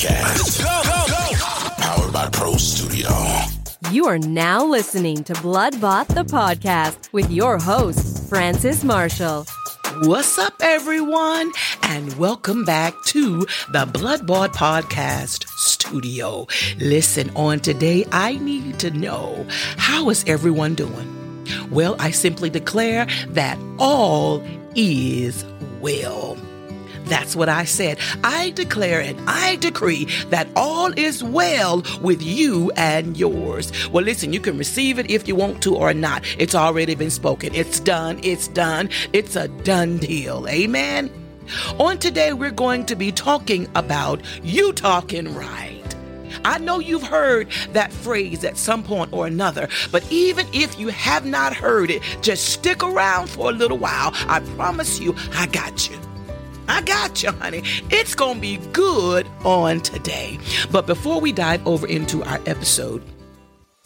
Podcast. Go, go, go. Powered by Pro Studio. You are now listening to Bloodbought the podcast with your host, Francis Marshall. What's up, everyone? And welcome back to the Bloodbought Podcast Studio. Listen, on today, I need to know how is everyone doing? Well, I simply declare that all is well. That's what I said. I declare and I decree that all is well with you and yours. Well, listen, you can receive it if you want to or not. It's already been spoken. It's done. It's done. It's a done deal. Amen. On today, we're going to be talking about you talking right. I know you've heard that phrase at some point or another, but even if you have not heard it, just stick around for a little while. I promise you, I got you. I got you, honey. It's going to be good on today. But before we dive over into our episode,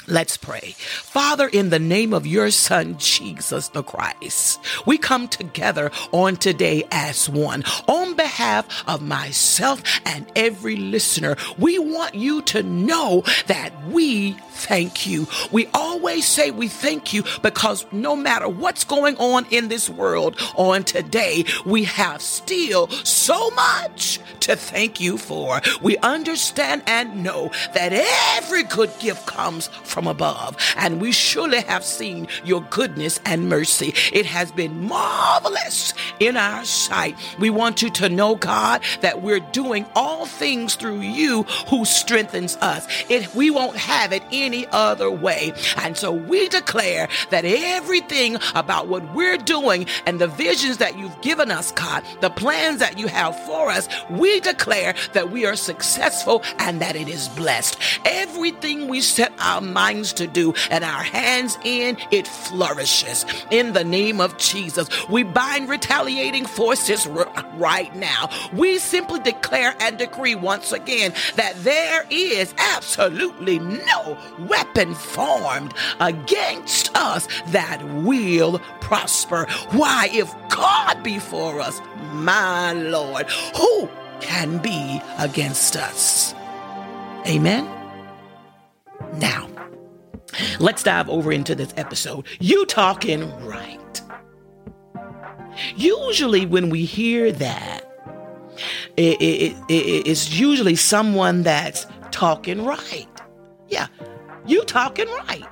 Let's pray. Father, in the name of your Son, Jesus the Christ, we come together on today as one. On behalf of myself and every listener, we want you to know that we thank you. We always say we thank you because no matter what's going on in this world on today, we have still so much to thank you for. We understand and know that every good gift comes from above, and we surely have seen your goodness and mercy. It has been marvelous in our sight. We want you to know, God, that we're doing all things through you who strengthens us. It, we won't have it any other way. And so we declare that everything about what we're doing and the visions that you've given us, God, the plans that you have for us, we declare that we are successful and that it is blessed. Everything we set our minds to do and our hands in, it flourishes. In the name of Jesus, we bind retaliating forces r- right now. We simply declare and decree once again that there is absolutely no weapon formed against us that will prosper. Why, if God be for us, my Lord, who can be against us? Amen. Now, let's dive over into this episode. You talking right. Usually, when we hear that, it, it, it, it's usually someone that's talking right. Yeah, you talking right.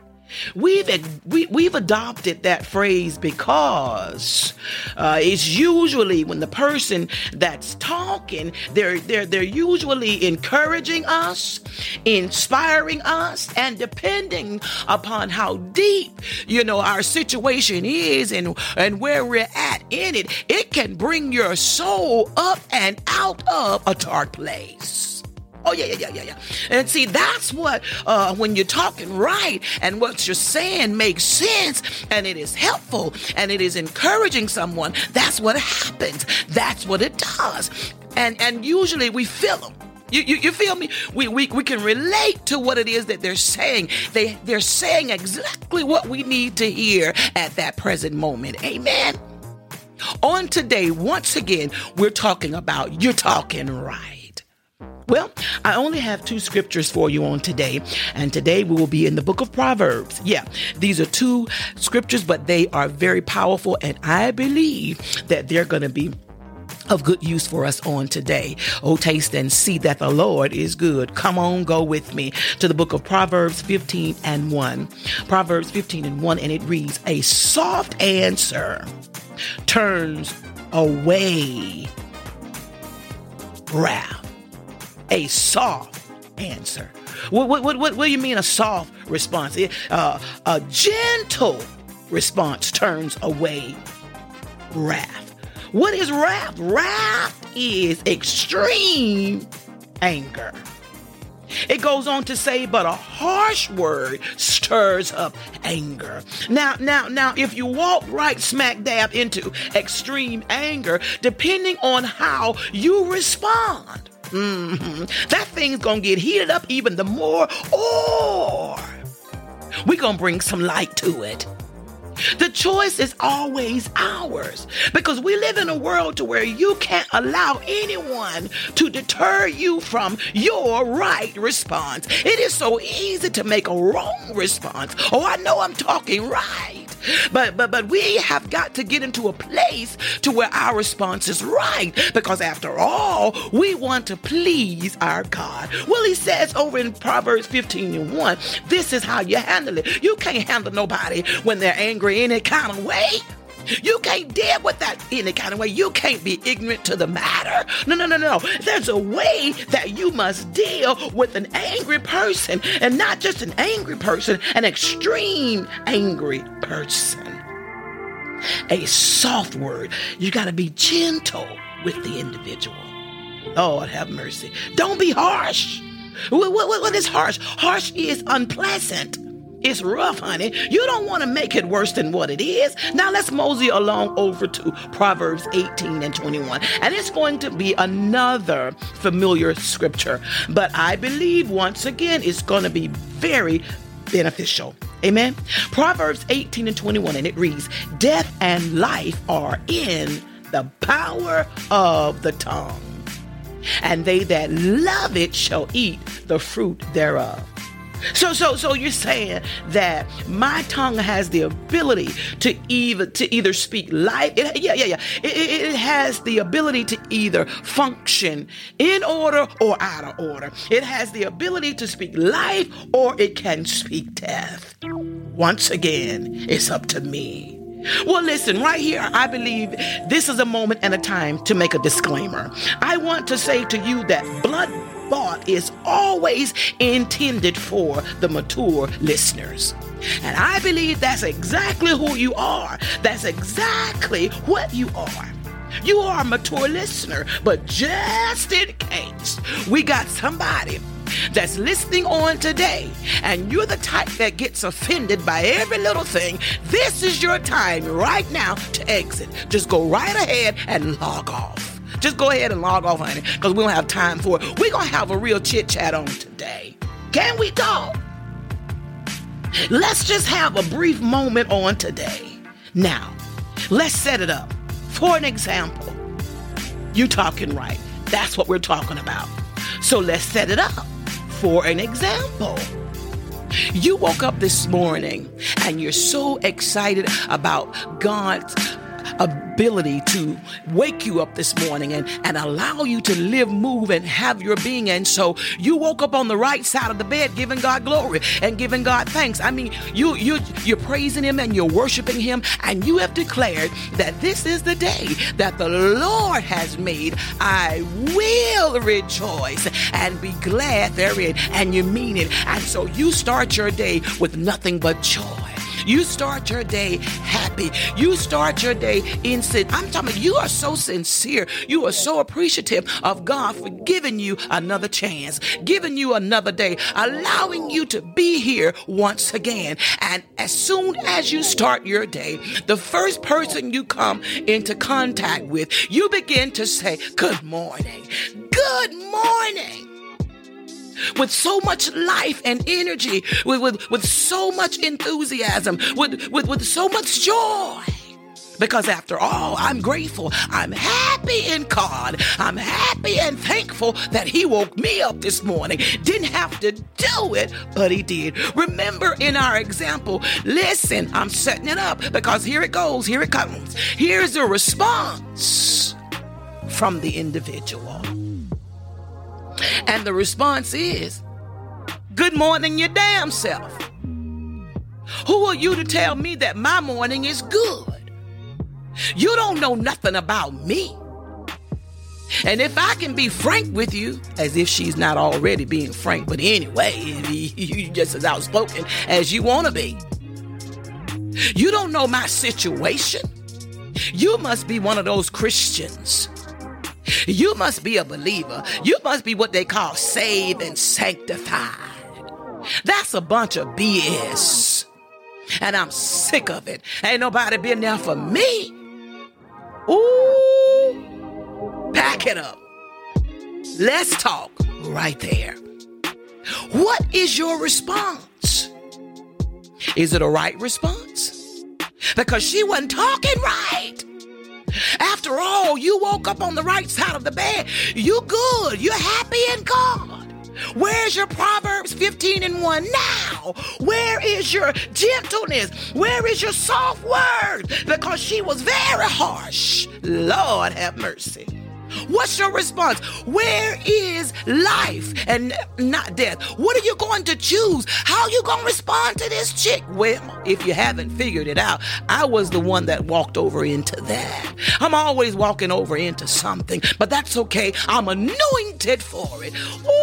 We've we, we've adopted that phrase because uh, it's usually when the person that's talking they're they're they're usually encouraging us, inspiring us, and depending upon how deep you know our situation is and and where we're at in it, it can bring your soul up and out of a dark place. Oh yeah, yeah, yeah, yeah, yeah. And see, that's what uh, when you're talking right and what you're saying makes sense and it is helpful and it is encouraging someone. That's what happens. That's what it does. And and usually we feel them. You, you, you, feel me? We, we, we can relate to what it is that they're saying. They, they're saying exactly what we need to hear at that present moment. Amen. On today, once again, we're talking about you're talking right. Well, I only have two scriptures for you on today, and today we will be in the book of Proverbs. Yeah, these are two scriptures, but they are very powerful, and I believe that they're going to be of good use for us on today. Oh, taste and see that the Lord is good. Come on, go with me to the book of Proverbs 15 and 1. Proverbs 15 and 1, and it reads, A soft answer turns away wrath a soft answer. What, what, what, what, do you mean a soft response? Uh, a gentle response turns away wrath. What is wrath? Wrath is extreme anger. It goes on to say, but a harsh word stirs up anger. Now, now, now, if you walk right smack dab into extreme anger, depending on how you respond, Mm-hmm. That thing's gonna get heated up even the more, or we're gonna bring some light to it. The choice is always ours because we live in a world to where you can't allow anyone to deter you from your right response. It is so easy to make a wrong response. Oh, I know I'm talking right. But but but we have got to get into a place to where our response is right because after all, we want to please our God. Well, he says over in Proverbs 15 and 1, this is how you handle it. You can't handle nobody when they're angry any kind of way. You can't deal with that any kind of way. You can't be ignorant to the matter. No, no, no, no. There's a way that you must deal with an angry person, and not just an angry person, an extreme angry person. A soft word. You got to be gentle with the individual. Lord have mercy. Don't be harsh. What, what, what is harsh? Harsh is unpleasant. It's rough, honey. You don't want to make it worse than what it is. Now let's mosey along over to Proverbs 18 and 21. And it's going to be another familiar scripture, but I believe once again it's going to be very beneficial. Amen. Proverbs 18 and 21, and it reads Death and life are in the power of the tongue, and they that love it shall eat the fruit thereof. So, so, so you're saying that my tongue has the ability to either to either speak life. It, yeah, yeah, yeah. It, it, it has the ability to either function in order or out of order. It has the ability to speak life or it can speak death. Once again, it's up to me. Well, listen, right here, I believe this is a moment and a time to make a disclaimer. I want to say to you that blood bought is always intended for the mature listeners. And I believe that's exactly who you are. That's exactly what you are. You are a mature listener, but just in case we got somebody that's listening on today and you're the type that gets offended by every little thing, this is your time right now to exit. Just go right ahead and log off. Just go ahead and log off, honey, because we don't have time for it. We're going to have a real chit chat on today. Can we talk? Let's just have a brief moment on today. Now, let's set it up. For an example, you talking right. That's what we're talking about. So let's set it up. For an example, you woke up this morning and you're so excited about God's ability to wake you up this morning and, and allow you to live, move, and have your being. And so you woke up on the right side of the bed, giving God glory and giving God thanks. I mean, you you you're praising Him and you're worshiping Him, and you have declared that this is the day that the Lord has made. I will rejoice and be glad therein, and you mean it. And so you start your day with nothing but joy. You start your day happy. You start your day in sin. I'm talking you are so sincere. You are so appreciative of God for giving you another chance, giving you another day, allowing you to be here once again. And as soon as you start your day, the first person you come into contact with, you begin to say, Good morning. Good morning with so much life and energy, with, with, with so much enthusiasm, with, with, with so much joy. Because after all, I'm grateful. I'm happy in God. I'm happy and thankful that He woke me up this morning. Didn't have to do it, but He did. Remember in our example, listen, I'm setting it up because here it goes, here it comes. Here's the response from the individual. And the response is, Good morning, your damn self. Who are you to tell me that my morning is good? You don't know nothing about me. And if I can be frank with you, as if she's not already being frank, but anyway, you just as outspoken as you want to be. You don't know my situation. You must be one of those Christians you must be a believer. You must be what they call saved and sanctified. That's a bunch of BS. And I'm sick of it. Ain't nobody been there for me. Ooh, pack it up. Let's talk right there. What is your response? Is it a right response? because she wasn't talking right. After all, you woke up on the right side of the bed. You good. You're happy in God. Where's your Proverbs 15 and 1 now? Where is your gentleness? Where is your soft word? Because she was very harsh. Lord have mercy. What's your response? Where is life and not death? What are you going to choose? How you going to respond to this chick? Well, if you haven't figured it out, I was the one that walked over into that. I'm always walking over into something, but that's okay. I'm anointed for it. Ooh,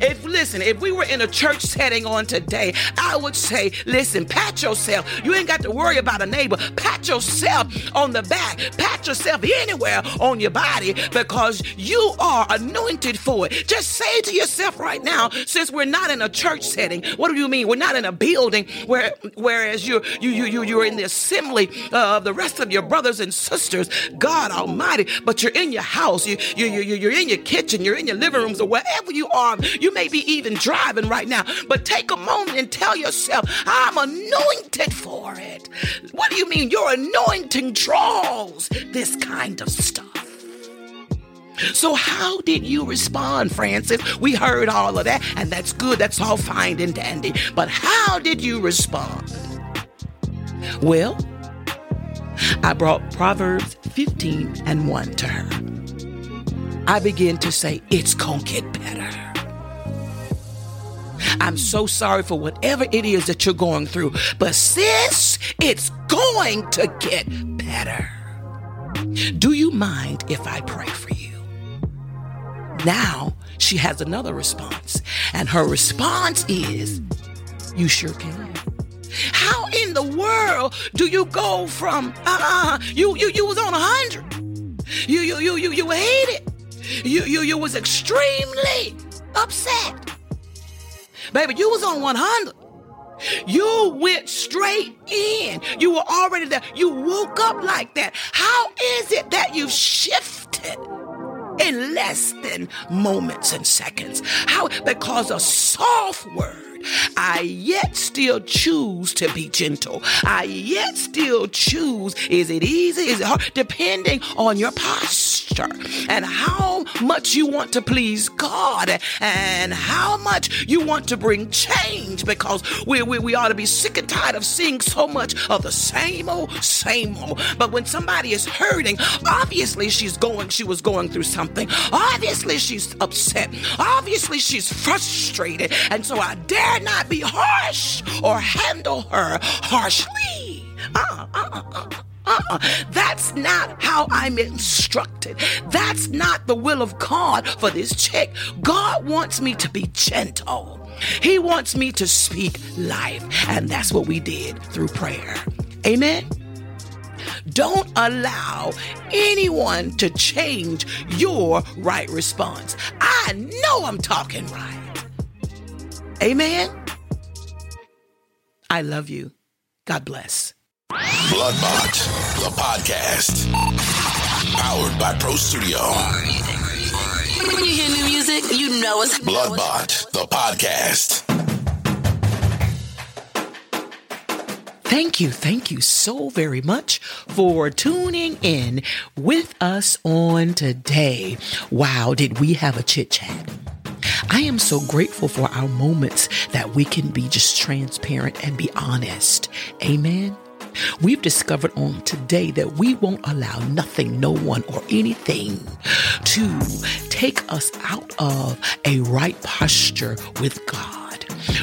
if listen, if we were in a church setting on today, I would say, listen, pat yourself. You ain't got to worry about a neighbor. Pat yourself on the back. Pat yourself anywhere on your body because you are anointed for it. Just say to yourself right now, since we're not in a church setting, what do you mean? We're not in a building where whereas you're you you you you're in the assembly of the rest of your brothers and sisters, God Almighty, but you're in your house, you you you you're in your kitchen, you're in your living rooms, or wherever you are. You may be even driving right now, but take a moment and tell yourself, I'm anointed for it. What do you mean? Your anointing draws this kind of stuff. So, how did you respond, Francis? We heard all of that, and that's good. That's all fine and dandy. But how did you respond? Well, I brought Proverbs 15 and 1 to her. I began to say, It's gonna get better. I'm so sorry for whatever it is that you're going through, but sis, it's going to get better. Do you mind if I pray for you? Now she has another response, and her response is, You sure can. How in the world do you go from uh you you you was on a hundred, you you you you you hated, you you you was extremely upset, baby. You was on one hundred. You went straight in. You were already there. You woke up like that. How is it that you shifted? in less than moments and seconds. How? Because a soft word. I yet still choose to be gentle. I yet still choose. Is it easy? Is it hard? Depending on your posture and how much you want to please God and how much you want to bring change because we, we, we ought to be sick and tired of seeing so much of the same old, same old. But when somebody is hurting, obviously she's going, she was going through something. Obviously she's upset. Obviously she's frustrated. And so I dare not be harsh or handle her harshly. Uh, uh, uh, uh-uh. That's not how I'm instructed. That's not the will of God for this chick. God wants me to be gentle. He wants me to speak life. And that's what we did through prayer. Amen. Don't allow anyone to change your right response. I know I'm talking right. Amen. I love you. God bless. Bloodbought, the podcast. Powered by Pro Studio. When you hear new music, you know it's Bloodbought, the podcast. Thank you, thank you so very much for tuning in with us on today. Wow, did we have a chit chat? I am so grateful for our moments that we can be just transparent and be honest. Amen. We've discovered on today that we won't allow nothing, no one, or anything to take us out of a right posture with God.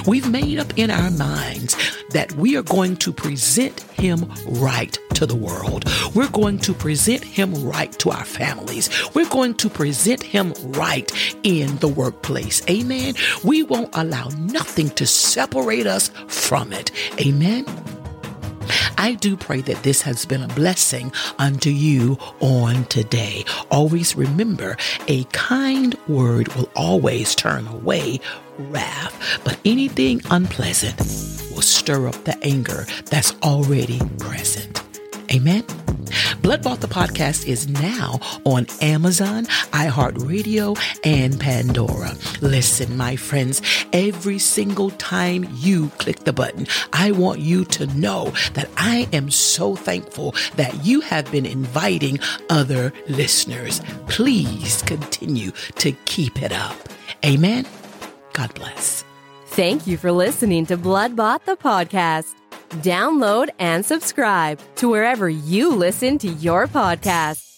We've made up in our minds that we are going to present him right to the world. We're going to present him right to our families. We're going to present him right in the workplace. Amen. We won't allow nothing to separate us from it. Amen. I do pray that this has been a blessing unto you on today. Always remember a kind word will always turn away wrath, but anything unpleasant will stir up the anger that's already present. Amen. Bloodbought the podcast is now on Amazon, iHeartRadio, and Pandora. Listen, my friends, every single time you click the button, I want you to know that I am so thankful that you have been inviting other listeners. Please continue to keep it up. Amen. God bless. Thank you for listening to Bloodbought the podcast. Download and subscribe to wherever you listen to your podcast.